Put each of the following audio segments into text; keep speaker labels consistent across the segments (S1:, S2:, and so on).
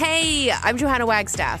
S1: Hey, I'm Johanna Wagstaffe.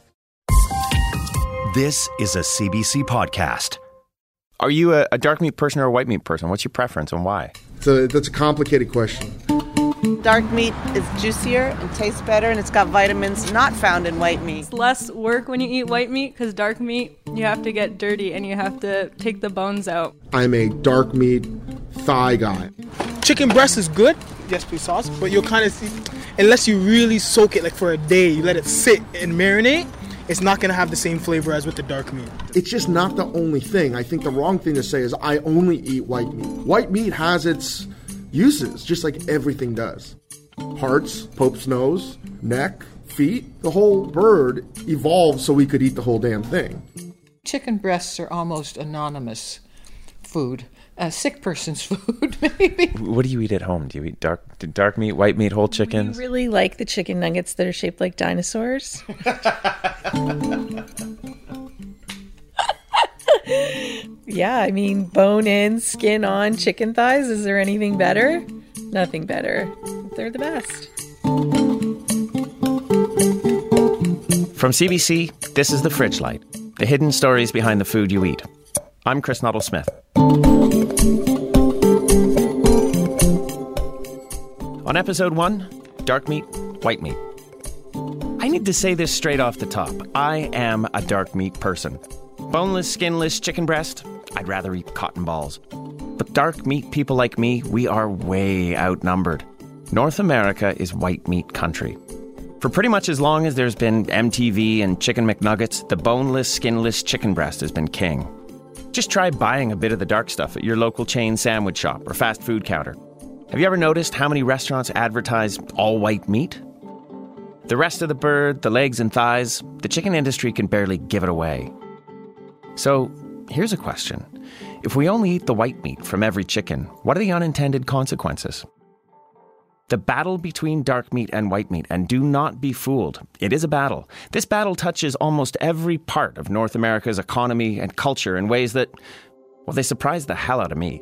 S2: This is a CBC podcast.
S3: Are you a, a, dark meat person or a white meat person? What's your preference and why?
S4: So that's a complicated question.
S5: Dark meat is juicier and tastes better, and it's got vitamins not found in white meat.
S6: It's less work when you eat white meat because dark meat, you have to get dirty and you have to take the bones out.
S4: I'm a dark meat thigh guy.
S7: Chicken breast is good, yes, please sauce, but you'll kind of see, unless you really soak it like for a day, you let it sit and marinate it's not going to have the same flavor as with the dark meat.
S4: It's just not the only thing. I think the wrong thing to say is I only eat white meat. White meat has its uses, just like everything does. Hearts, Pope's nose, neck, feet, the whole bird evolved so we could eat the whole damn thing.
S8: Chicken breasts are almost anonymous food a sick person's food, maybe.
S3: What do you eat at home? Do you eat dark dark meat, white meat, whole chickens?
S9: Do you really like the chicken nuggets that are shaped like dinosaurs? yeah, I mean, bone in, skin on chicken thighs. Is there anything better? Nothing better. They're the best.
S3: From CBC, this is The Fridge Light, the hidden stories behind the food you eat. I'm Chris Nuttall Smith. On episode one, dark meat, white meat. I need to say this straight off the top. I am a dark meat person. Boneless, skinless chicken breast, I'd rather eat cotton balls. But dark meat people like me, we are way outnumbered. North America is white meat country. For pretty much as long as there's been MTV and Chicken McNuggets, the boneless, skinless chicken breast has been king. Just try buying a bit of the dark stuff at your local chain sandwich shop or fast food counter. Have you ever noticed how many restaurants advertise all white meat? The rest of the bird, the legs and thighs, the chicken industry can barely give it away. So, here's a question. If we only eat the white meat from every chicken, what are the unintended consequences? The battle between dark meat and white meat, and do not be fooled. It is a battle. This battle touches almost every part of North America's economy and culture in ways that, well, they surprise the hell out of me.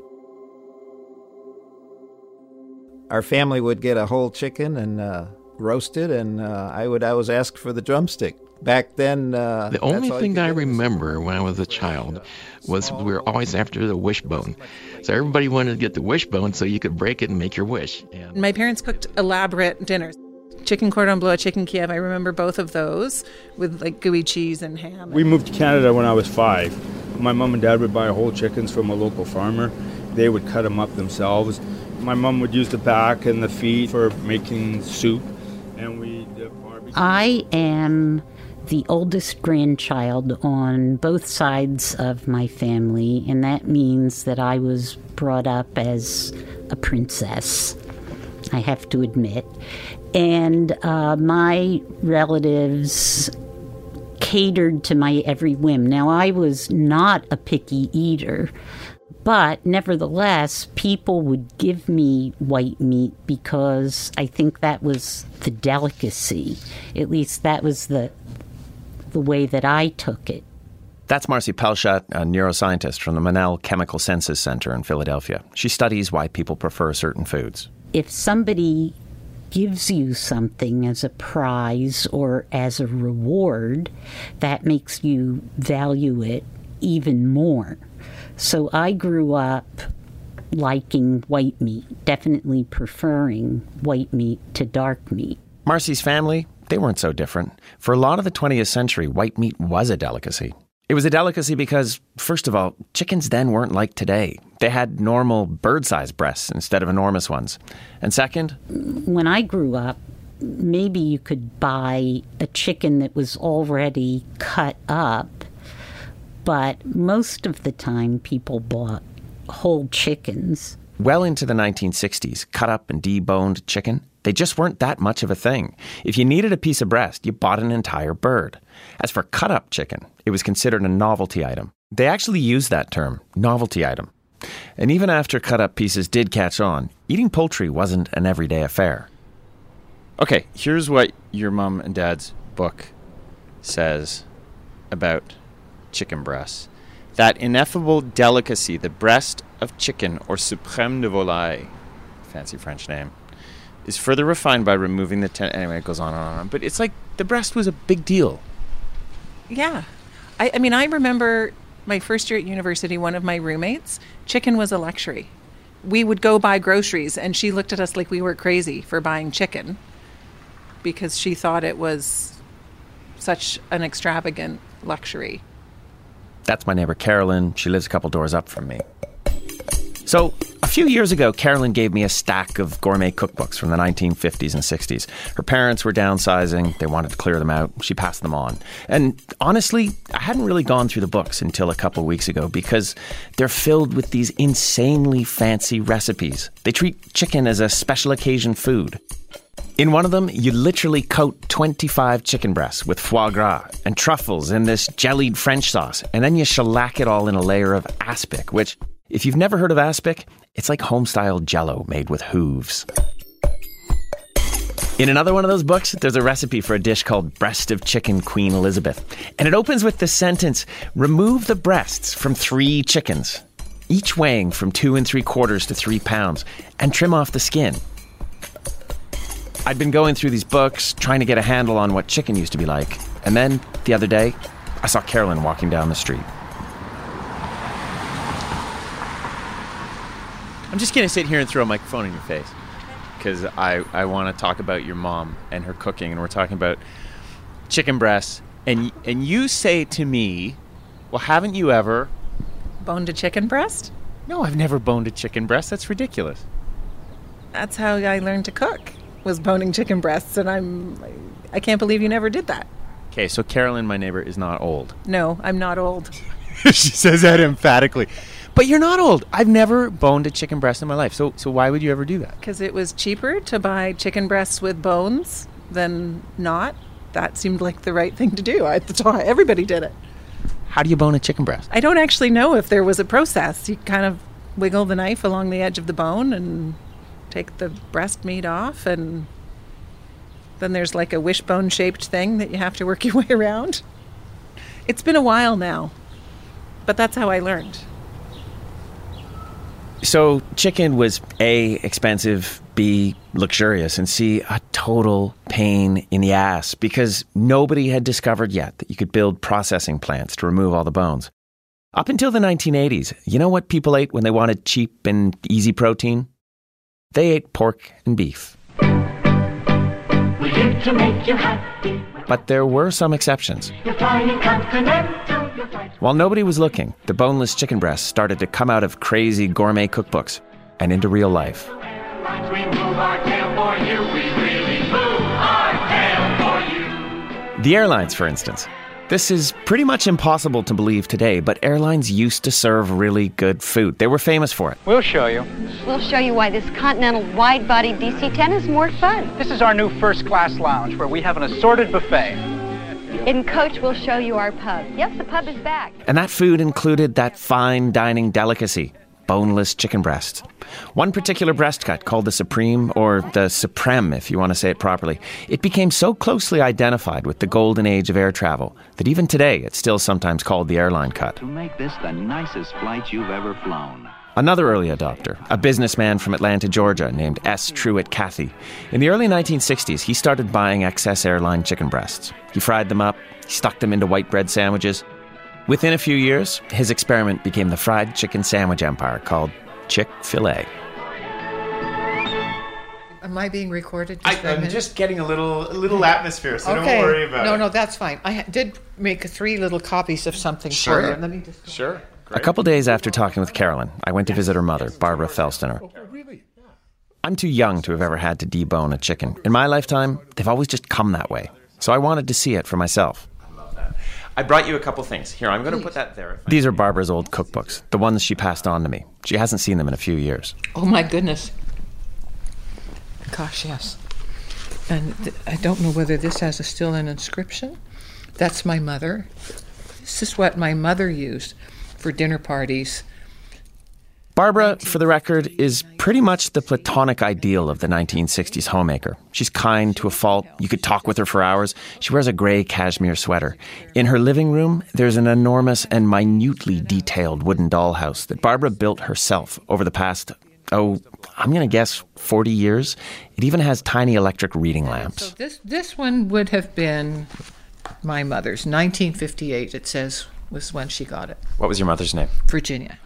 S10: Our family would get a whole chicken and uh, roast it, and uh, I would always ask for the drumstick. Back then, uh,
S11: the only thing I remember when I was a child was we were always after the wishbone. So everybody wanted to get the wishbone so you could break it and make your wish.
S12: And My parents cooked elaborate dinners. Chicken cordon bleu, chicken Kiev. I remember both of those with like gooey cheese and ham.
S13: We moved to Canada when I was five. My mom and dad would buy whole chickens from a local farmer. They would cut them up themselves. My mom would use the back and the feet for making soup, and we.
S14: I am the oldest grandchild on both sides of my family, and that means that I was brought up as a princess, I have to admit. And uh, my relatives catered to my every whim. Now, I was not a picky eater. But nevertheless, people would give me white meat because I think that was the delicacy. At least that was the the way that I took it.
S3: That's Marcy Pelchat, a neuroscientist from the Monell Chemical Senses Center in Philadelphia. She studies why people prefer certain foods.
S14: If somebody gives you something as a prize or as a reward, that makes you value it even more. So I grew up liking white meat, definitely preferring white meat to dark meat.
S3: Marcy's family they weren't so different. For a lot of the 20th century, white meat was a delicacy. It was a delicacy because, first of all, chickens then weren't like today. They had normal bird sized breasts instead of enormous ones. And second,
S14: when I grew up, maybe you could buy a chicken that was already cut up, but most of the time people bought whole chickens.
S3: Well into the 1960s, cut up and deboned chicken They just weren't that much of a thing. If you needed a piece of breast, you bought an entire bird. As for cut up chicken, it was considered a novelty item. They actually used that term, novelty item. And even after cut up pieces did catch on, eating poultry wasn't an everyday affair. Okay, here's what your mom and dad's book says about chicken breasts. That ineffable delicacy, the breast of chicken or suprême de volaille, fancy French name, is further refined by removing the ten- anyway it goes on and on but it's like the breast was a big deal
S9: Yeah. I, I mean, I remember my first year at university, one of my roommates, chicken was a luxury. We would go buy groceries, and she looked at us like we were crazy for buying chicken because she thought it was such an extravagant luxury.
S3: That's my neighbor carolyn. She lives a couple doors up from me. So a few years ago carolyn gave me a stack of gourmet cookbooks from the 1950s and 60s her parents were downsizing. They wanted to clear them out. She passed them on. And honestly i hadn't really gone through the books until a couple weeks ago because they're filled with these insanely fancy recipes. They treat chicken as a special occasion food In one of them, you literally coat 25 chicken breasts with foie gras and truffles in this jellied French sauce, and then you shellac it all in a layer of aspic, which, if you've never heard of aspic, it's like home-style jello made with hooves. In another one of those books, there's a recipe for a dish called Breast of Chicken Queen Elizabeth. And it opens with this sentence Remove the breasts from three chickens, each weighing from two and three quarters to three pounds, and trim off the skin. I'd been going through these books, trying to get a handle on what chicken used to be like. And then, the other day, I saw Carolyn walking down the street. I'm just going to sit here and throw a microphone in your face because I, I want to talk about your mom and her cooking. And we're talking about chicken breasts. And, and you say to me, Well, haven't you ever
S9: boned a chicken breast?
S3: No, I've never boned a chicken breast. That's ridiculous.
S9: That's how I learned to cook. Was boning chicken breasts, and I'm I can't believe you never did that.
S3: Okay, so Carolyn, my neighbor, is not old.
S9: No, I'm not old.
S3: she says that emphatically. But you're not old. I've never boned a chicken breast in my life. So so why would you ever do that?
S9: Because it was cheaper to buy chicken breasts with bones than not. That seemed like the right thing to do at the time. Everybody did it.
S3: How do you bone a chicken breast?
S9: I don't actually know if there was a process. You kind of wiggle the knife along the edge of the bone and take the breast meat off, and then there's like a wishbone shaped thing that you have to work your way around. It's been a while now, but that's how I learned.
S3: So chicken was A expensive, B luxurious, and C a total pain in the ass because nobody had discovered yet that you could build processing plants to remove all the bones. Up until the 1980s, you know what people ate when they wanted cheap and easy protein? They ate pork and beef.
S15: We live to make you happy.
S3: But there were some exceptions.
S15: You're flying continental. You're flying.
S3: While nobody was looking, the boneless chicken breasts started to come out of crazy gourmet cookbooks and into real life.
S15: Lines we move our tail for you. We really move our tail for you.
S3: The airlines, for instance. This is pretty much impossible to believe today, but airlines used to serve really good food. They were famous for it.
S16: We'll show you.
S17: We'll show you why this Continental wide-body DC-10 is more fun.
S16: This is our new first class lounge where we have an assorted buffet.
S17: In Coach, we'll show you our pub. Yes, the pub is back.
S3: And that food included that fine dining delicacy, boneless chicken breast. One particular breast cut, called the Supreme, or the Supreme if you want to say it properly, it became so closely identified with the golden age of air travel that even today it's still sometimes called the airline cut.
S18: To make this the nicest flight you've ever flown.
S3: Another early adopter, a businessman from Atlanta, Georgia, named S. Truett Cathy. In the early 1960s, he started buying excess airline chicken breasts. He fried them up, stuck them into white bread sandwiches. Within a few years, his experiment became the fried chicken sandwich empire called Chick fil A.
S8: Am I being recorded? Just for a
S19: I'm
S8: minute?
S19: just getting a little a little atmosphere, so
S8: okay.
S19: don't worry about
S8: no,
S19: it.
S8: No, no, that's fine. I did make three little copies of something
S19: Sure.
S8: for you. Let me just.
S19: Sure.
S3: A couple days after talking with Carolyn, I went to visit her mother, Barbara Felstener. Oh, oh, I'm too young to have ever had to debone a chicken. In my lifetime, they've always just come that way. So I wanted to see it for myself. I brought you a couple things. Here, I'm going to put that there. These are Barbara's old cookbooks, the ones she passed on to me. She hasn't seen them in a few years.
S8: Oh my goodness. Gosh, yes. And th- I don't know whether this has a, still an inscription. That's my mother. This is what my mother used for dinner parties.
S3: Barbara, for the record, is pretty much the platonic ideal of the 1960s homemaker. She's kind to a fault. You could talk with her for hours. She wears a gray cashmere sweater. In her living room, there's an enormous and minutely detailed wooden dollhouse that Barbara built herself over the past, oh, I'm going to guess 40 years. It even has tiny electric reading lamps.
S8: So this this one would have been my mother's 1958. It says was when she got it.
S3: What was your mother's name?
S8: Virginia.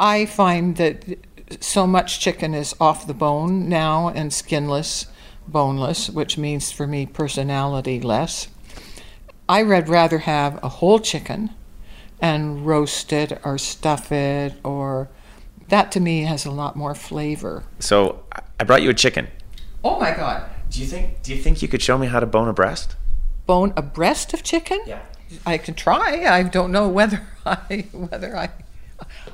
S8: I find that so much chicken is off the bone now and skinless, boneless, which means for me personality less. I would rather have a whole chicken and roast it or stuff it or that to me has a lot more flavor.
S3: So I brought you a chicken.
S8: Oh my god.
S3: Do you think do you think you could show me how to bone a breast?
S8: Bone a breast of chicken?
S3: Yeah.
S8: I can try. I don't know whether I whether I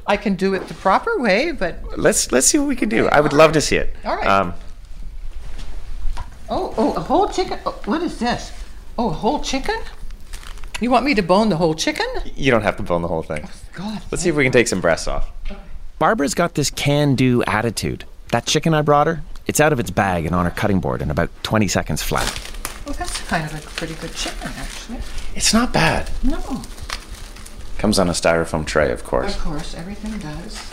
S8: I can do it the proper way, but
S3: Let's let's see what we can do. I would love to see it.
S8: All right.
S3: Um,
S8: Oh, oh, a whole chicken. Oh, what is this? Oh, a whole chicken? You want me to bone the whole chicken?
S3: you don't have to bone the whole thing.
S8: God.
S3: Let's see if we can take some breasts off. Barbara's got this can-do attitude. That chicken I brought her, it's out of its bag and on her cutting board in about 20 seconds flat.
S8: Well, that's kind of a pretty good chicken, actually.
S3: It's not bad.
S8: No,
S3: Comes on a styrofoam tray, of course.
S8: of course, everything does.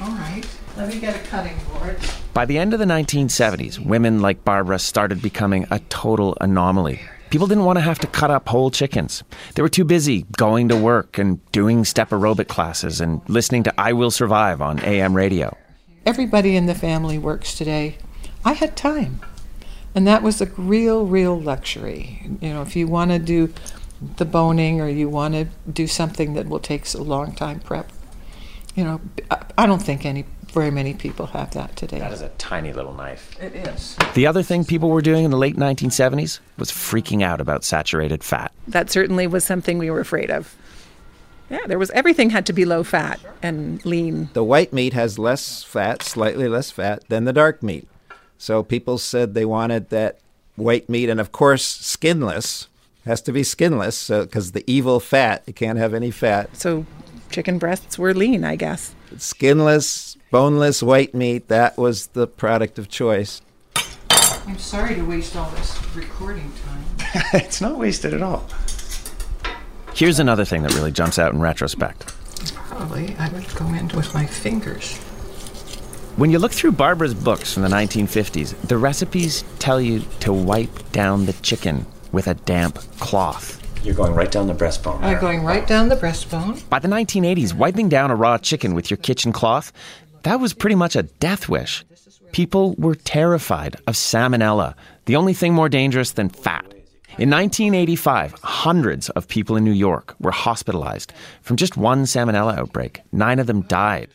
S8: All right, let me get a cutting board.
S3: By the end of the 1970s, women like Barbara started becoming a total anomaly. People didn't want to have to cut up whole chickens. They were too busy going to work and doing step aerobic classes and listening to I Will Survive on AM radio.
S8: Everybody in the family works today. I had time. And that was a real, real luxury. You know, if you want to do the boning or you want to do something that will take a long time prep, you know, I- I don't think any very many people have that today.
S3: That is a tiny little knife.
S8: It is.
S3: The other thing people were doing in the late 1970s was freaking out about saturated fat.
S12: That certainly was something we were afraid of. Yeah, there was everything had to be low fat and lean.
S10: The white meat has less fat, slightly less fat than the dark meat. So people said they wanted that white meat, and of course, skinless has to be skinless because the evil fat, you can't have any fat.
S12: So chicken breasts were lean, I guess.
S10: Skinless, boneless white meat, that was the product of choice.
S8: I'm sorry to waste all this recording time.
S3: it's not wasted at all. Here's another thing that really jumps out in retrospect.
S8: Probably I would go in with my fingers.
S3: When you look through Barbara's books from the 1950s, the recipes tell you to wipe down the chicken with a damp cloth. You're going right down the breastbone.
S8: I'm going right down the breastbone.
S3: By the 1980s, wiping down a raw chicken with your kitchen cloth, that was pretty much a death wish. People were terrified of salmonella, the only thing more dangerous than fat. In 1985, hundreds of people in New York were hospitalized from just one salmonella outbreak. Nine of them died.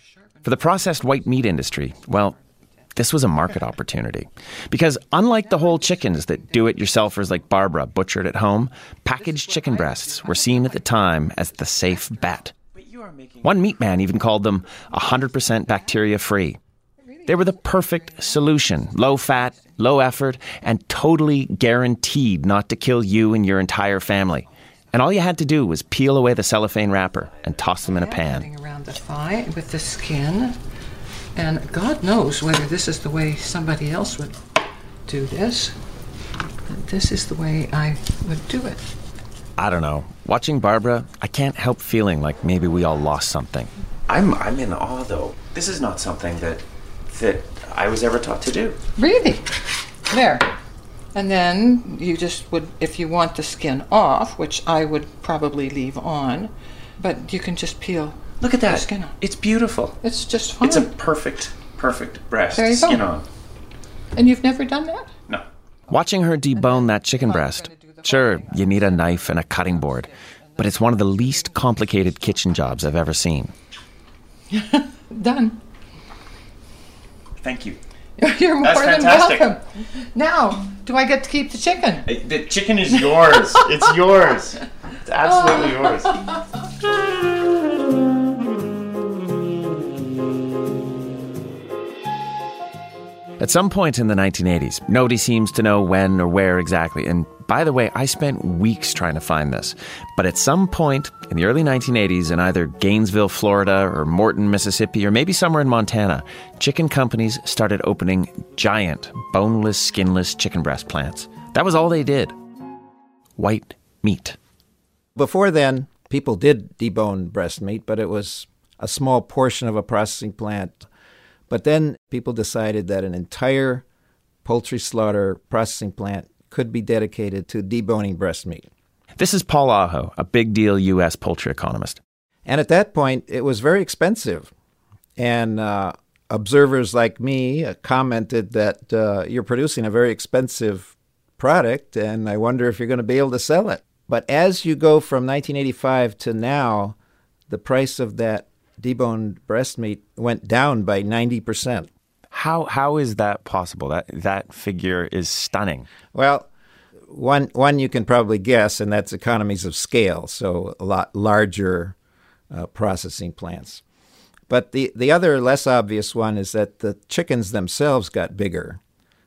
S3: For the processed white meat industry, well, this was a market opportunity. Because unlike the whole chickens that do it yourselfers like Barbara butchered at home, packaged chicken breasts were seen at the time as the safe bet. One meat man even called them 100% bacteria free. They were the perfect solution low fat, low effort, and totally guaranteed not to kill you and your entire family. And all you had to do was peel away the cellophane wrapper and toss them in a pan.
S8: around the thigh with the skin. And God knows whether this is the way somebody else would do this. But this is the way I would do it.
S3: I don't know. Watching Barbara, I can't help feeling like maybe we all lost something. I'm I'm in awe though. This is not something that that I was ever taught to do.
S8: Really? There. And then you just would, if you want the skin off, which I would probably leave on, but you can just peel.
S3: Look at that.
S8: skin on.
S3: It's beautiful.
S8: It's just fine.
S3: It's a perfect, perfect breast.
S8: There you go.
S3: Skin on.
S8: And you've never done that?
S3: No. Watching her debone that chicken breast, sure, you need a knife and a cutting board, but it's one of the least complicated kitchen jobs I've ever seen.
S8: Done.
S3: Thank you.
S8: You're more
S3: That's
S8: than
S3: fantastic.
S8: welcome. Now, do I get to keep the chicken?
S3: Uh, the chicken is yours. it's yours. It's absolutely oh. yours. At some point in the 1980s, nobody seems to know when or where exactly. And by the way, I spent weeks trying to find this. But at some point in the early 1980s, in either Gainesville, Florida, or Morton, Mississippi, or maybe somewhere in Montana, chicken companies started opening giant, boneless, skinless chicken breast plants. That was all they did white meat.
S10: Before then, people did debone breast meat, but it was a small portion of a processing plant. But then people decided that an entire poultry slaughter processing plant could be dedicated to deboning breast meat.
S3: This is Paul Aho, a big deal U.S. poultry economist.
S10: And at that point, it was very expensive. And uh, observers like me uh, commented that uh, you're producing a very expensive product, and I wonder if you're going to be able to sell it. But as you go from 1985 to now, the price of that deboned breast meat went down by 90%.
S3: How how is that possible? That that figure is stunning.
S10: Well, one one you can probably guess, and that's economies of scale. So a lot larger uh, processing plants. But the the other less obvious one is that the chickens themselves got bigger.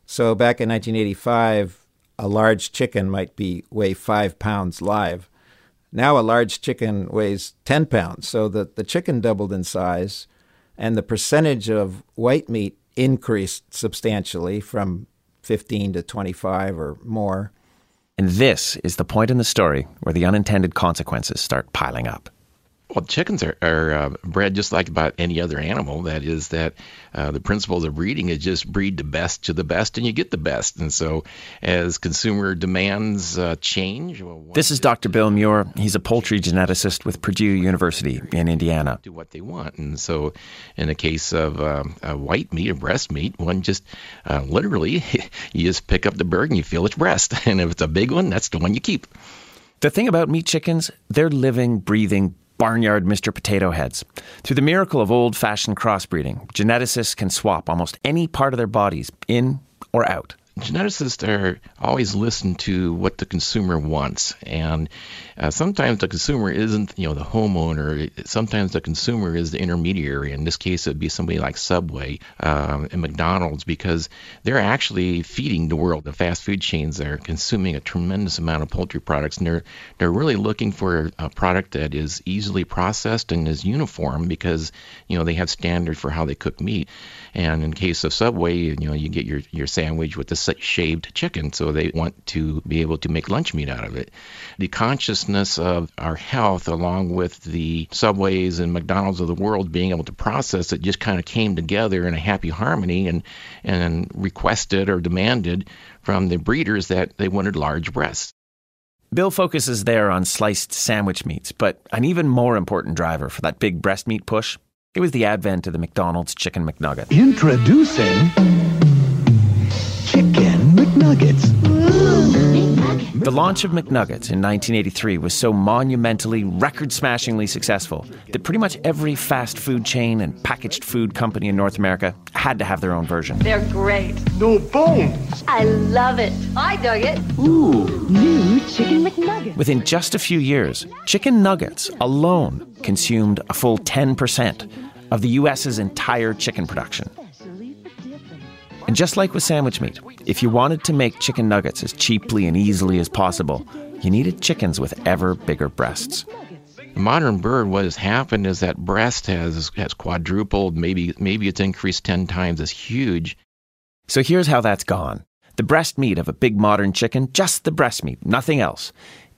S10: So back in 1985, a large chicken might be weigh five pounds live. Now a large chicken weighs 10 pounds. So the, the chicken doubled in size, and the percentage of white meat increased substantially from 15 to 25 or more.
S3: And this is the point in the story where the unintended consequences start piling up.
S11: Well, chickens are, are uh, bred just like about any other animal. That is that uh, the principles of breeding is just breed the best to the best, and you get the best. And so, as consumer demands uh, change, well,
S3: This is Dr. Bill Muir. He's a poultry geneticist with Purdue University in Indiana.
S11: do what they want. And so, in the case of um, white meat or breast meat, one just uh, literally you just pick up the bird and you feel its breast, and if it's a big one, that's the one you keep.
S3: The thing about meat chickens, they're living, breathing, barnyard Mr. Potato Heads. Through the miracle of old fashioned crossbreeding, geneticists can swap almost any part of their bodies in or out.
S11: Geneticists are always listen to what the consumer wants, and uh, sometimes the consumer isn't, you know, the homeowner. Sometimes the consumer is the intermediary. In this case, it'd be somebody like Subway um, and McDonald's because they're actually feeding the world. The fast food chains are consuming a tremendous amount of poultry products, and they're they're really looking for a product that is easily processed and is uniform because you know they have standards for how they cook meat. And in case of Subway, you know, you get your your sandwich with the shaved chicken, so they want to be able to make lunch meat out of it. The consciousness of our health, along with the Subways and McDonald's of the world being able to process it, just kind of came together in a happy harmony and and requested or demanded from the breeders that they wanted large breasts.
S3: Bill focuses there on sliced sandwich meats, but an even more important driver for that big breast meat push, it was the advent of the McDonald's Chicken McNugget.
S20: Introducing Chicken McNuggets.
S3: The launch of McNuggets in 1983 was so monumentally, record smashingly successful that pretty much every fast food chain and packaged food company in North America had to have their own version.
S21: They're great.
S20: No bones.
S21: I love it. I dug it.
S20: Ooh, new Chicken McNuggets.
S3: Within just a few years, chicken nuggets alone consumed a full 10% of the US's entire chicken production. And just like with sandwich meat, if you wanted to make chicken nuggets as cheaply and easily as possible, you needed chickens with ever bigger breasts.
S11: The modern bird, what has happened is that breast has has quadrupled, maybe maybe it's increased ten times. It's huge.
S3: So here's how that's gone. The breast meat of a big modern chicken, just the breast meat, nothing else,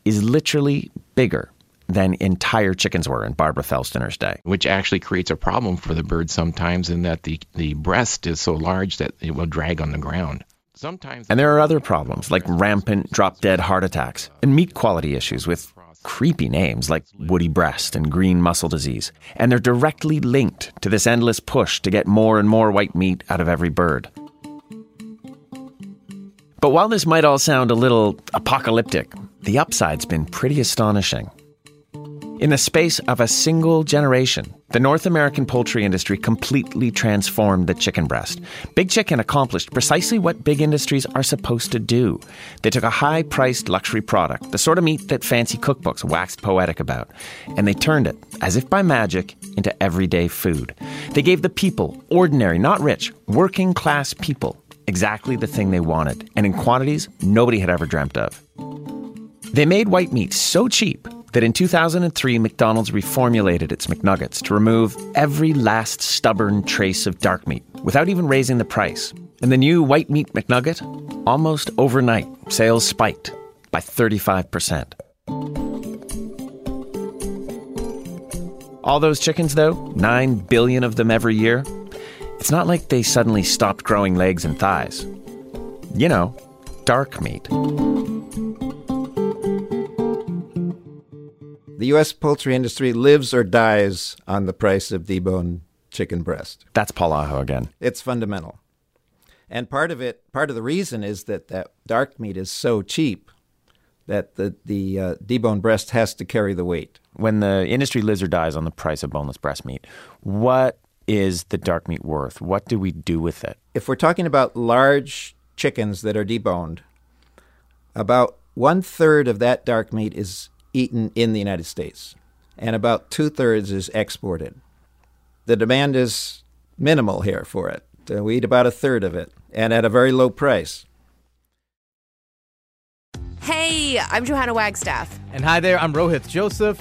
S3: is literally bigger than entire chickens were in Barbara Felstener's day.
S11: which actually creates a problem for the bird sometimes in that the, the breast is so large that it will drag on the ground. Sometimes
S3: And there are other problems like rampant drop dead heart attacks and meat quality issues with creepy names like woody breast and green muscle disease. And they're directly linked to this endless push to get more and more white meat out of every bird. But while this might all sound a little apocalyptic, the upside's been pretty astonishing. In the space of a single generation, the North American poultry industry completely transformed the chicken breast. Big Chicken accomplished precisely what big industries are supposed to do. They took a high priced luxury product, the sort of meat that fancy cookbooks waxed poetic about, and they turned it, as if by magic, into everyday food. They gave the people, ordinary, not rich, working class people, exactly the thing they wanted, and in quantities nobody had ever dreamt of. They made white meat so cheap that in 2003, McDonald's reformulated its McNuggets to remove every last stubborn trace of dark meat without even raising the price. And the new white meat McNugget, almost overnight, sales spiked by 35%. All those chickens, though, 9 billion of them every year, it's not like they suddenly stopped growing legs and thighs. You know, dark meat.
S10: The U.S. poultry industry lives or dies on the price of deboned chicken breast.
S3: That's Paul Aho again.
S10: It's fundamental. And part of it, part of the reason is that that dark meat is so cheap that the, the uh, deboned breast has to carry the weight.
S3: When the industry lives or dies on the price of boneless breast meat, what is the dark meat worth? What do we do with it?
S10: If we're talking about large chickens that are deboned, about one third of that dark meat is eaten in the United States, and about two thirds is exported. The demand is minimal here for it. Uh, we eat about a third of it, and at a very low price.
S1: Hey, I'm Johanna Wagstaffe.
S22: And hi there, I'm Rohit Joseph.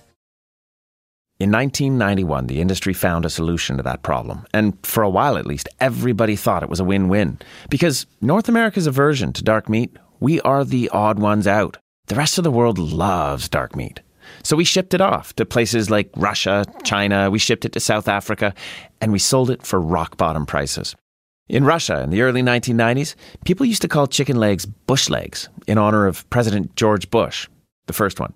S3: In 1991, the industry found a solution to that problem. And for a while at least, everybody thought it was a win win. Because North America's aversion to dark meat, we are the odd ones out. The rest of the world loves dark meat. So we shipped it off to places like Russia, China, we shipped it to South Africa, and we sold it for rock bottom prices. In Russia in the early 1990s, people used to call chicken legs bush legs in honor of President George Bush, the first one.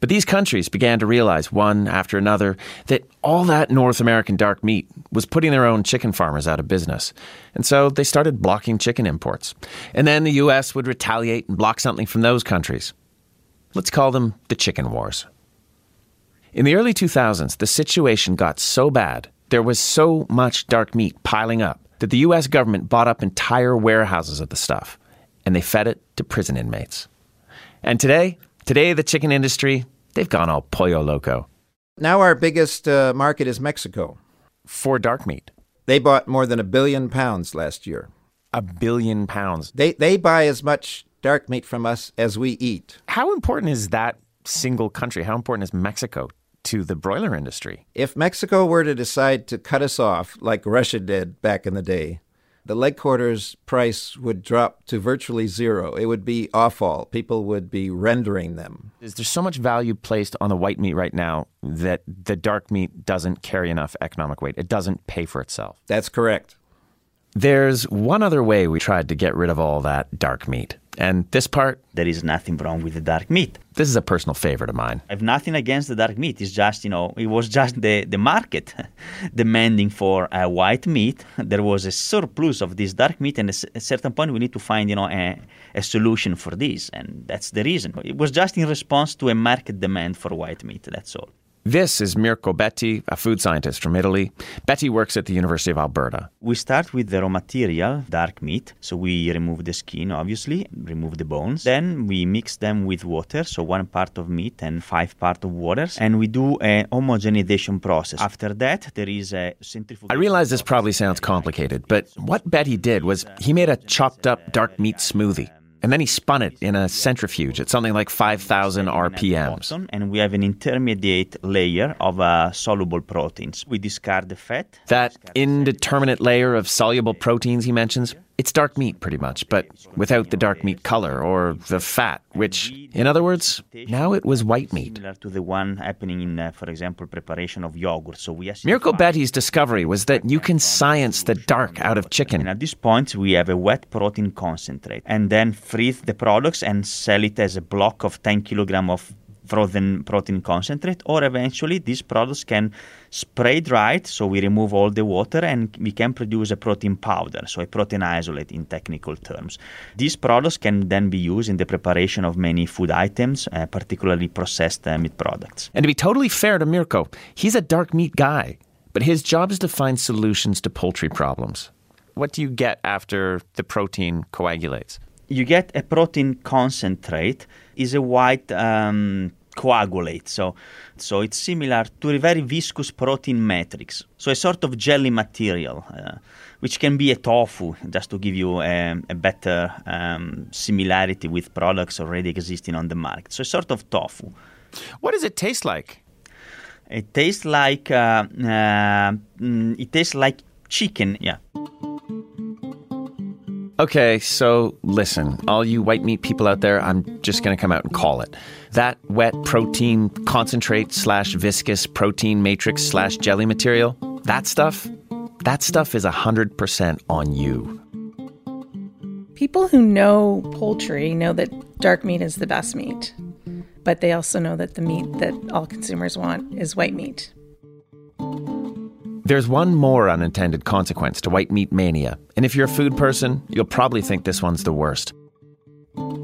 S3: But these countries began to realize, one after another, that all that North American dark meat was putting their own chicken farmers out of business. And so they started blocking chicken imports. And then the US would retaliate and block something from those countries. Let's call them the chicken wars. In the early 2000s, the situation got so bad, there was so much dark meat piling up, that the US government bought up entire warehouses of the stuff, and they fed it to prison inmates. And today, Today, the chicken industry, they've gone all pollo loco.
S10: Now, our biggest uh, market is Mexico.
S3: For dark meat.
S10: They bought more than a billion pounds last year.
S3: A billion pounds.
S10: They, they buy as much dark meat from us as we eat.
S3: How important is that single country? How important is Mexico to the broiler industry?
S10: If Mexico were to decide to cut us off, like Russia did back in the day, the leg quarters price would drop to virtually zero. It would be awful. People would be rendering them.
S3: Is there so much value placed on the white meat right now that the dark meat doesn't carry enough economic weight? It doesn't pay for itself.
S10: That's correct.
S3: There's one other way we tried to get rid of all that dark meat. And this part,
S23: there is nothing wrong with the dark meat.
S3: This is a personal favorite of mine.
S23: I have nothing against the dark meat. It's just, you know, it was just the, the market demanding for uh, white meat. There was a surplus of this dark meat, and at a certain point, we need to find, you know, a, a solution for this. And that's the reason. It was just in response to a market demand for white meat. That's all.
S3: This is Mirko Betti, a food scientist from Italy. Betti works at the University of Alberta.
S23: We start with the raw material, dark meat. So we remove the skin, obviously, remove the bones. Then we mix them with water, so one part of meat and five part of water, and we do a homogenization process. After that, there is a centrifugation.
S3: I realize this probably sounds complicated, but what Betti did was he made a chopped up dark meat smoothie. And then he spun it in a centrifuge at something like 5,000 RPMs.
S23: And we have an intermediate layer of uh, soluble proteins. We discard the fat.
S3: That indeterminate layer of soluble proteins he mentions, it's dark meat pretty much, but without the dark meat color or the fat, which, in other words, now it was white meat.
S23: Similar to the one happening in, uh, for example, preparation of yogurt. So we
S3: Mirko Betti's discovery was that you can science the dark out of chicken.
S23: And at this point, we have a wet protein concentrate, and then freeze the products and sell it as a block of 10 kilogram of frozen protein concentrate, or eventually these products can spray dried, so we remove all the water and we can produce a protein powder, so a protein isolate in technical terms. These products can then be used in the preparation of many food items, uh, particularly processed uh, meat products.
S3: And to be totally fair to Mirko, he's a dark meat guy, but his job is to find solutions to poultry problems. What do you get after the protein coagulates?
S23: You get a protein concentrate, is a white um, coagulate. So, so it's similar to a very viscous protein matrix. So a sort of jelly material, uh, which can be a tofu, just to give you a, a better um, similarity with products already existing on the market. So a sort of tofu.
S3: What does it taste like?
S23: It tastes like uh, uh, mm, it tastes like chicken. Yeah.
S3: Okay, so listen, all you white meat people out there, I'm just going to come out and call it. That wet protein concentrate slash viscous protein matrix slash jelly material, that stuff, that stuff is 100% on you.
S9: People who know poultry know that dark meat is the best meat, but they also know that the meat that all consumers want is white meat.
S3: There's one more unintended consequence to white meat mania, and if you're a food person, you'll probably think this one's the worst.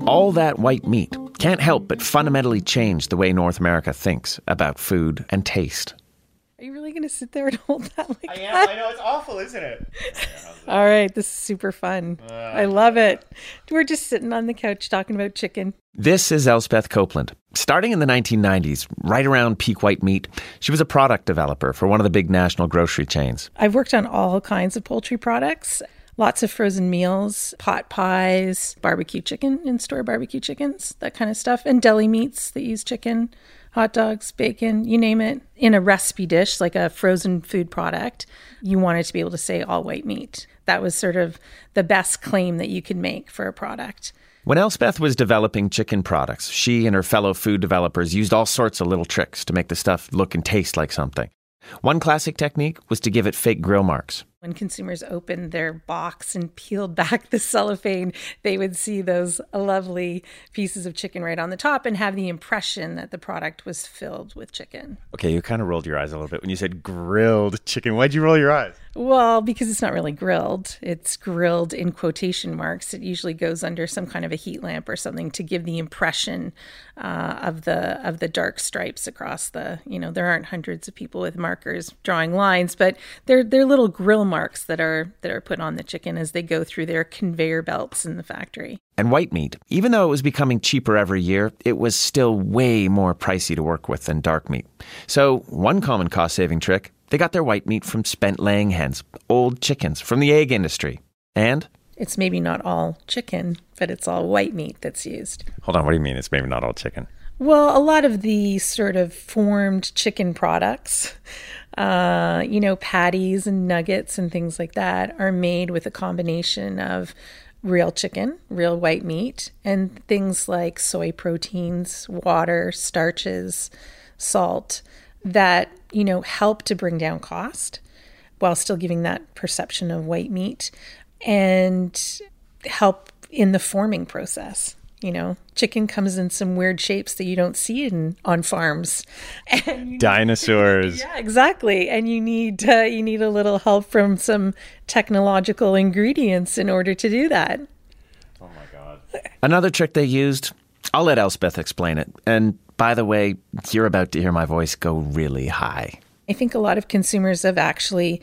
S3: All that white meat can't help but fundamentally change the way North America thinks about food and taste.
S9: Are you really going to sit there and hold that like
S24: I am. I know it's awful, isn't it?
S9: All right, this is super fun. Uh. I love it. We're just sitting on the couch talking about chicken.
S3: This is Elspeth Copeland. Starting in the 1990s, right around peak white meat, she was a product developer for one of the big national grocery chains.
S9: I've worked on all kinds of poultry products. Lots of frozen meals, pot pies, barbecue chicken in store barbecue chickens, that kind of stuff, and deli meats that use chicken, hot dogs, bacon, you name it. In a recipe dish, like a frozen food product, you wanted to be able to say all white meat. That was sort of the best claim that you could make for a product.
S3: When Elspeth was developing chicken products, she and her fellow food developers used all sorts of little tricks to make the stuff look and taste like something. One classic technique was to give it fake grill marks.
S9: When consumers opened their box and peeled back the cellophane, they would see those lovely pieces of chicken right on the top and have the impression that the product was filled with chicken.
S24: Okay, you kind of rolled your eyes a little bit when you said grilled chicken. Why'd you roll your eyes?
S9: Well, because it's not really grilled. It's grilled in quotation marks. It usually goes under some kind of a heat lamp or something to give the impression uh, of the of the dark stripes across the. You know, there aren't hundreds of people with markers drawing lines, but they're they're little grill marks that are that are put on the chicken as they go through their conveyor belts in the factory.
S3: And white meat, even though it was becoming cheaper every year, it was still way more pricey to work with than dark meat. So, one common cost saving trick they got their white meat from spent laying hens, old chickens from the egg industry. And
S9: It's maybe not all chicken, but it's all white meat that's used.
S24: Hold on, what do you mean it's maybe not all chicken?
S9: Well, a lot of the sort of formed chicken products, uh, you know, patties and nuggets and things like that, are made with a combination of real chicken, real white meat, and things like soy proteins, water, starches, salt that, you know, help to bring down cost while still giving that perception of white meat and help in the forming process. You know, chicken comes in some weird shapes that you don't see in on farms. And
S24: Dinosaurs.
S9: yeah, exactly. And you need uh, you need a little help from some technological ingredients in order to do that. Oh my god.
S3: Another trick they used, I'll let Elspeth explain it. And by the way, you're about to hear my voice go really high.
S9: I think a lot of consumers have actually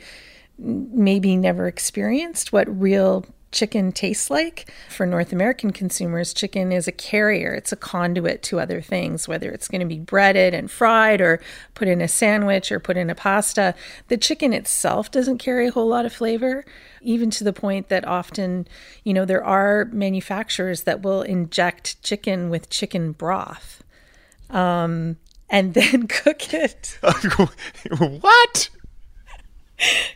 S9: maybe never experienced what real chicken tastes like. For North American consumers, chicken is a carrier, it's a conduit to other things, whether it's going to be breaded and fried or put in a sandwich or put in a pasta. The chicken itself doesn't carry a whole lot of flavor, even to the point that often, you know, there are manufacturers that will inject chicken with chicken broth. Um, and then cook it.
S24: what?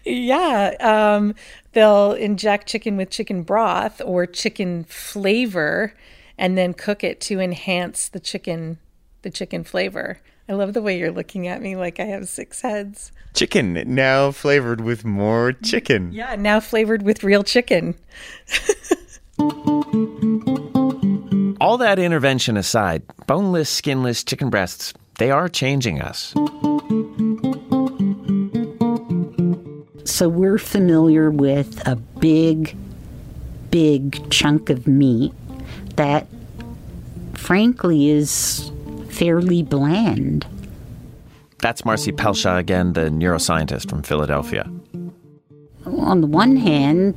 S9: Yeah, um, they'll inject chicken with chicken broth or chicken flavor, and then cook it to enhance the chicken, the chicken flavor. I love the way you're looking at me like I have six heads.
S24: Chicken now flavored with more chicken.
S9: Yeah, now flavored with real chicken.
S3: All All that intervention aside, boneless, skinless chicken breasts, they are changing us.
S14: So we're familiar with a big, big chunk of meat that, frankly, is fairly bland.
S3: That's Marcy Pelchat again, the neuroscientist from Philadelphia.
S14: On the one hand,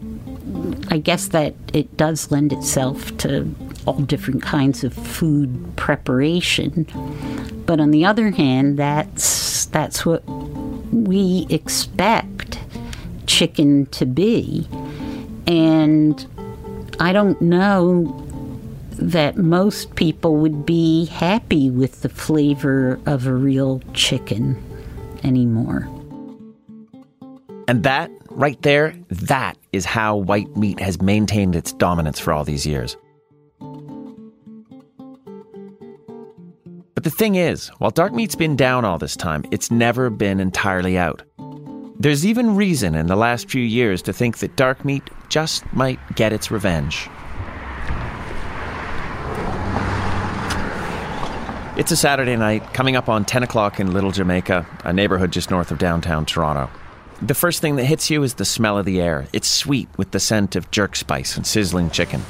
S14: I guess that it does lend itself to all different kinds of food preparation. But on the other hand, that's that's what we expect chicken to be. And I don't know that most people would be happy with the flavor of a real chicken anymore.
S3: And that, right there, that is how white meat has maintained its dominance for all these years. But the thing is, while dark meat's been down all this time, it's never been entirely out. There's even reason in the last few years to think that dark meat just might get its revenge. It's a Saturday night, coming up on 10 o'clock in Little Jamaica, a neighborhood just north of downtown Toronto. The first thing that hits you is the smell of the air. It's sweet with the scent of jerk spice and sizzling chicken.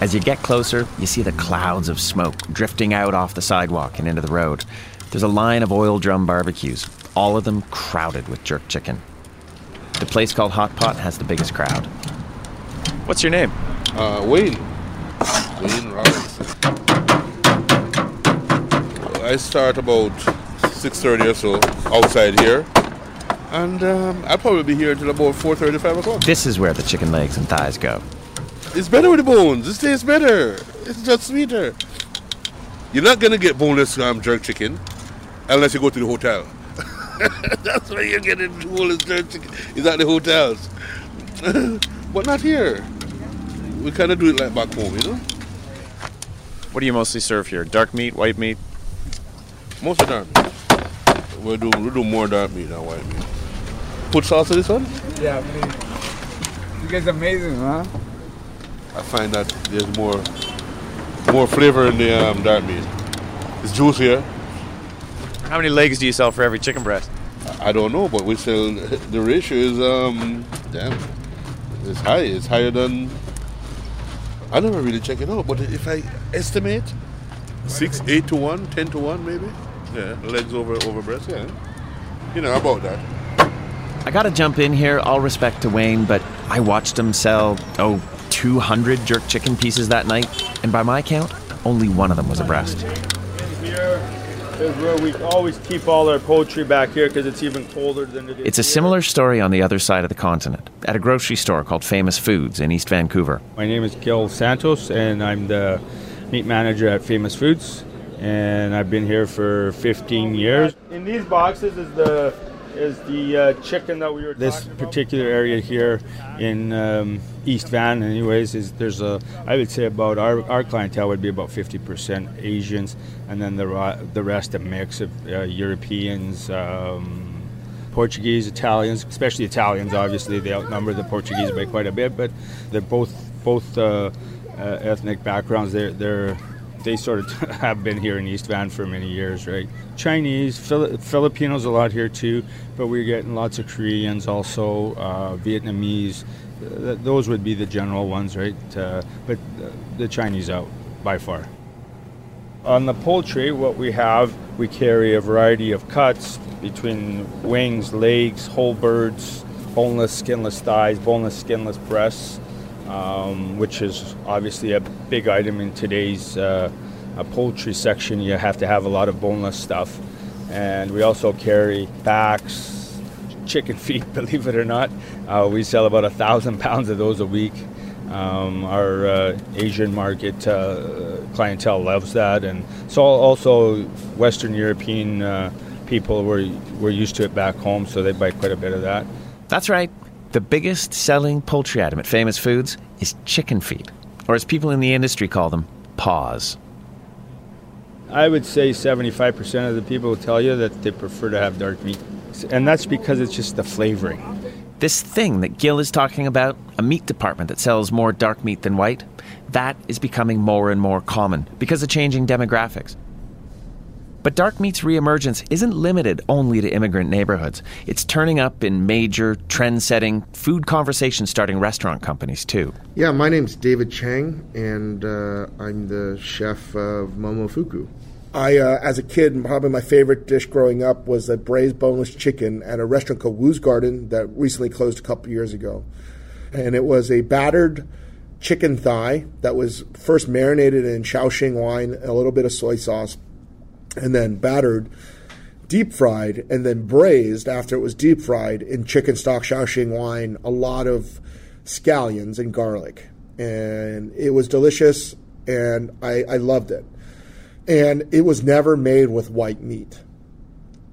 S3: As you get closer, you see the clouds of smoke drifting out off the sidewalk and into the road. There's a line of oil drum barbecues, all of them crowded with jerk chicken. The place called Hot Pot has the biggest crowd. What's your name?
S25: Uh, Wayne. Wayne Robertson. I start about 6.30 or so outside here. And um, I'll probably be here until about 4.30, 5 o'clock.
S3: This is where the chicken legs and thighs go.
S25: It's better with the bones. It tastes better. It's just sweeter. You're not going to get boneless um, jerk chicken unless you go to the hotel. That's where you get it all jerk chicken. Is at the hotels. but not here. We kind of do it like back home, you know?
S24: What do you mostly serve here? Dark meat, white meat?
S25: Mostly dark meat. We do we do more dark meat than white meat. Put sauce in this one?
S26: Yeah, please. You guys amazing, huh?
S25: I find that there's more more flavor in the um, dark meat. It's juicier.
S24: How many legs do you sell for every chicken breast?
S25: I don't know, but we sell the ratio is um damn it's high. It's higher than I never really check it out, but if I estimate six, eight to one, ten to one maybe. Yeah, legs over over breast, yeah. You know about that.
S3: I gotta jump in here, all respect to Wayne, but I watched him sell, oh, 200 jerk chicken pieces that night, and by my count, only one of them was a breast.
S13: Here is where we always keep all our poultry back here because it's even colder than it is.
S3: It's a similar story on the other side of the continent, at a grocery store called Famous Foods in East Vancouver.
S13: My name is Gil Santos, and I'm the meat manager at Famous Foods, and I've been here for 15 years. In these boxes is the is the uh, chicken that we were. This particular area here in um, East Van, anyways, is there's a I would say about our, our clientele would be about 50% Asians, and then the the rest a mix of uh, Europeans. Um, Portuguese, Italians, especially Italians. Obviously, they outnumber the Portuguese by quite a bit, but they're both both uh, uh, ethnic backgrounds. They're they're they sort of have been here in East Van for many years, right? Chinese, Fili- Filipinos a lot here too, but we're getting lots of Koreans also, uh, Vietnamese. Th- those would be the general ones, right? Uh, but the Chinese out by far. On the poultry, what we have, we carry a variety of cuts between wings, legs, whole birds, boneless, skinless thighs, boneless, skinless breasts, um, which is obviously a big item in today's uh, poultry section. You have to have a lot of boneless stuff. And we also carry backs, chicken feet, believe it or not. Uh, we sell about a thousand pounds of those a week. Um, our uh, Asian market uh, clientele loves that, and so also Western European uh, people were were used to it back home, so they buy quite a bit of that.
S3: That's right. The biggest selling poultry item at Famous Foods is chicken feet, or as people in the industry call them, paws.
S13: I would say 75% of the people will tell you that they prefer to have dark meat, and that's because it's just the flavoring.
S3: This thing that Gil is talking about, a meat department that sells more dark meat than white, that is becoming more and more common because of changing demographics. But dark meat's reemergence isn't limited only to immigrant neighborhoods. It's turning up in major, trend setting, food conversation starting restaurant companies, too.
S4: Yeah, my name's David Chang, and uh, I'm the chef of Momofuku. I, uh, as a kid, probably my favorite dish growing up was a braised boneless chicken at a restaurant called Wu's Garden that recently closed a couple years ago. And it was a battered chicken thigh that was first marinated in Shaoxing wine, a little bit of soy sauce, and then battered, deep fried, and then braised after it was deep fried in chicken stock, Shaoxing wine, a lot of scallions and garlic. And it was delicious, and I, I loved it. And it was never made with white meat.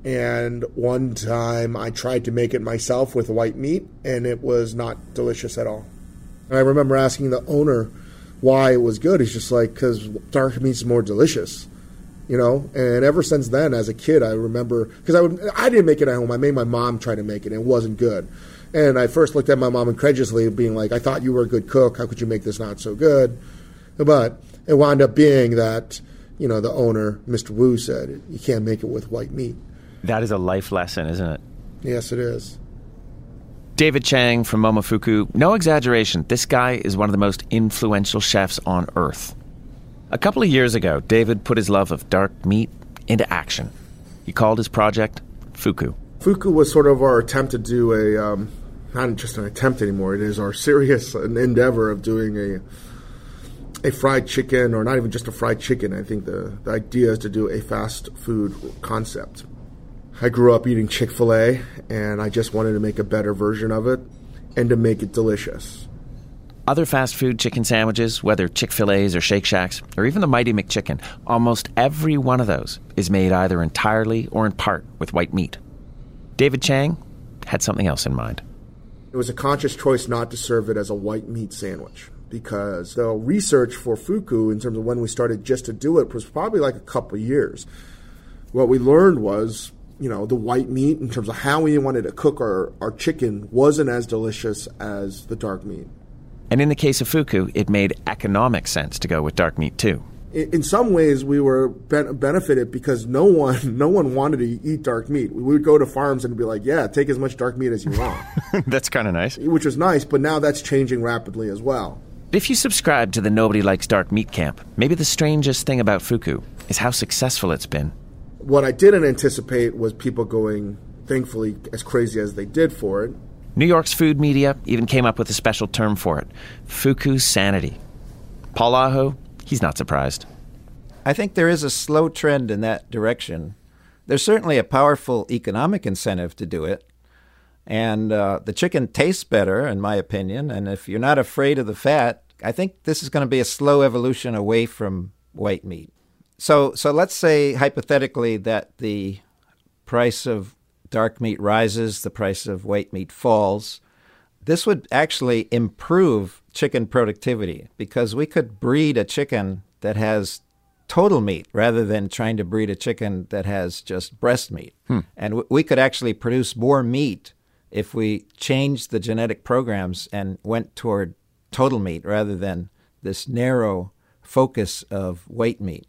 S4: And one time I tried to make it myself with white meat, and it was not delicious at all. And I remember asking the owner why it was good. He's just like, because dark meat's more delicious you know. And ever since then, as a kid, I remember because I would I didn't make it at home. I made my mom try to make it, and it wasn't good. And I first looked at my mom incredulously, being like, "I thought you were a good cook. How could you make this not so good?" But it wound up being that you know the owner, Mr. Wu, said you can't make it with white meat.
S3: That is a life lesson, isn't it?
S4: Yes, it is.
S3: David Chang from Momofuku, no exaggeration, this guy is one of the most influential chefs on earth. A couple of years ago, David put his love of dark meat into action. He called his project Fuku.
S4: Fuku was sort of our attempt to do a, um, not just an attempt anymore, it is our serious endeavor of doing a a fried chicken, or not even just a fried chicken. I think the, the idea is to do a fast food concept. I grew up eating Chick fil A, and I just wanted to make a better version of it and to make it delicious.
S3: Other fast food chicken sandwiches, whether Chick fil A's or Shake Shacks, or even the Mighty McChicken, almost every one of those is made either entirely or in part with white meat. David Chang had something else in mind.
S4: It was a conscious choice not to serve it as a white meat sandwich because the research for Fuku, in terms of when we started just to do it, was probably like a couple years. What we learned was, you know, the white meat, in terms of how we wanted to cook our, our chicken, wasn't as delicious as the dark meat.
S3: And in the case of Fuku, it made economic sense to go with dark meat too.
S4: In some ways, we were ben- benefited because no one, no one wanted to eat dark meat. We would go to farms and be like, "Yeah, take as much dark meat as you want,"
S3: That's kind of nice.
S4: which was nice. But now that's changing rapidly as well.
S3: If you subscribe to the Nobody Likes Dark Meat camp, maybe the strangest thing about Fuku is how successful it's been.
S4: What I didn't anticipate was people going, thankfully, as crazy as they did for it.
S3: New York's food media even came up with a special term for it Fuku sanity. Paul Aho, he's not surprised.
S10: I think there is a slow trend in that direction. There's certainly a powerful economic incentive to do it. And uh, the chicken tastes better, in my opinion. And if you're not afraid of the fat, I think this is going to be a slow evolution away from white meat. So, so let's say hypothetically that the price of dark meat rises, the price of white meat falls. This would actually improve chicken productivity because we could breed a chicken that has total meat rather than trying to breed a chicken that has just breast meat.
S3: Hmm.
S10: And w- we could actually produce more meat if we changed the genetic programs and went toward total meat rather than this narrow focus of white meat.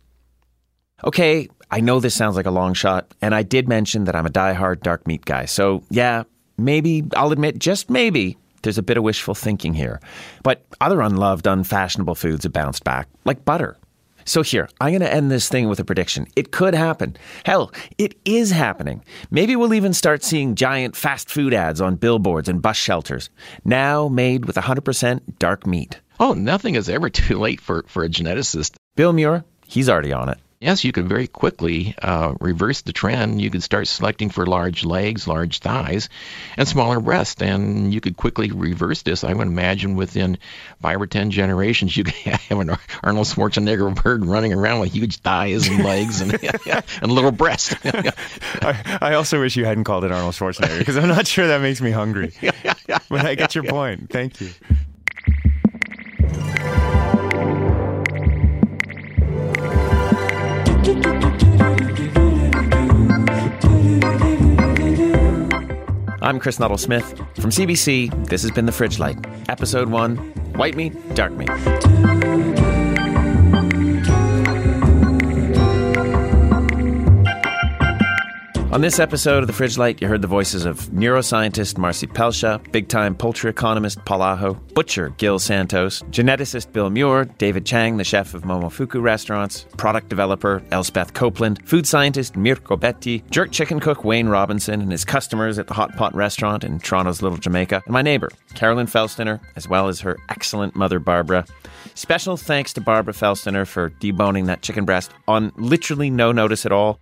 S3: Okay, I know this sounds like a long shot, and I did mention that I'm a die-hard dark meat guy. So, yeah, maybe I'll admit, just maybe, there's a bit of wishful thinking here. But other unloved, unfashionable foods have bounced back, like butter. So, here, I'm going to end this thing with a prediction. It could happen. Hell, it is happening. Maybe we'll even start seeing giant fast food ads on billboards and bus shelters, now made with 100% dark meat.
S11: Oh, nothing is ever too late for, for a geneticist.
S3: Bill Muir, he's already on it.
S11: Yes, you could very quickly uh, reverse the trend. You could start selecting for large legs, large thighs, and smaller breasts, and you could quickly reverse this. I would imagine within five or ten generations, you could have an Arnold Schwarzenegger bird running around with huge thighs and legs and, and little breasts.
S24: I, I also wish you hadn't called it Arnold Schwarzenegger because I'm not sure that makes me hungry. but I get your point. Thank you.
S3: I'm Chris Nuttall Smith. From CBC, this has been The Fridge Light, Episode 1 White Meat, Dark Meat. On this episode of The Fridge Light, you heard the voices of neuroscientist Marcy Pelchat, big time poultry economist Paul butcher Gil Santos, geneticist Bill Muir, David Chang, the chef of Momofuku restaurants, product developer Elspeth Copeland, food scientist Mirko Betti, jerk chicken cook Wayne Robinson and his customers at the Hot Pot restaurant in Toronto's Little Jamaica, and my neighbor, Carolyn Felstiner, as well as her excellent mother, Barbara. Special thanks to Barbara Felstiner for deboning that chicken breast on literally no notice at all.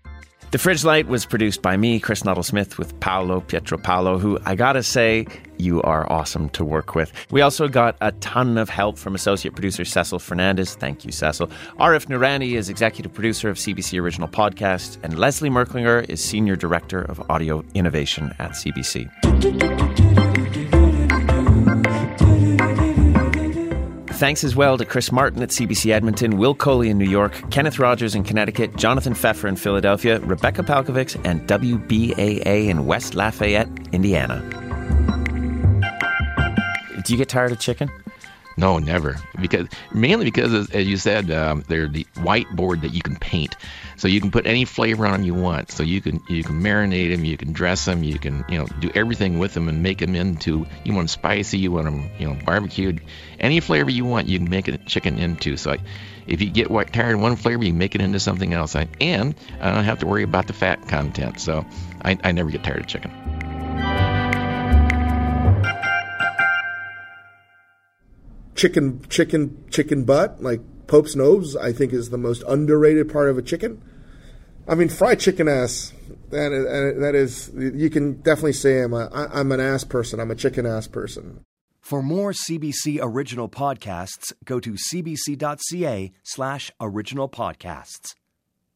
S3: The Fridge Light was produced by me, Chris Nuttall Smith, with Paolo Pietro Paolo, who I gotta say, you are awesome to work with. We also got a ton of help from associate producer Cecil Fernandez. Thank you, Cecil. Arif Noorani is executive producer of CBC Original Podcast, and Leslie Merklinger is senior director of audio innovation at CBC. Thanks as well to Chris Martin at CBC Edmonton, Will Coley in New York, Kenneth Rogers in Connecticut, Jonathan Pfeffer in Philadelphia, Rebecca Palkovics, and WBAA in West Lafayette, Indiana. Do you get tired of chicken?
S11: No, never. Because mainly because, as, as you said, um, they're the whiteboard that you can paint, so you can put any flavor on them you want. So you can you can marinate them, you can dress them, you can you know do everything with them and make them into. You want them spicy, you want them you know barbecued, any flavor you want, you can make a chicken into. So I, if you get tired of one flavor, you make it into something else. I, and I don't have to worry about the fat content. So I, I never get tired of chicken.
S4: Chicken chicken chicken butt like Pope's nose I think is the most underrated part of a chicken. I mean fried chicken ass that is, that is you can definitely say I'm a I'm an ass person. I'm a chicken ass person.
S27: For more CBC original podcasts, go to cbc.ca slash original podcasts.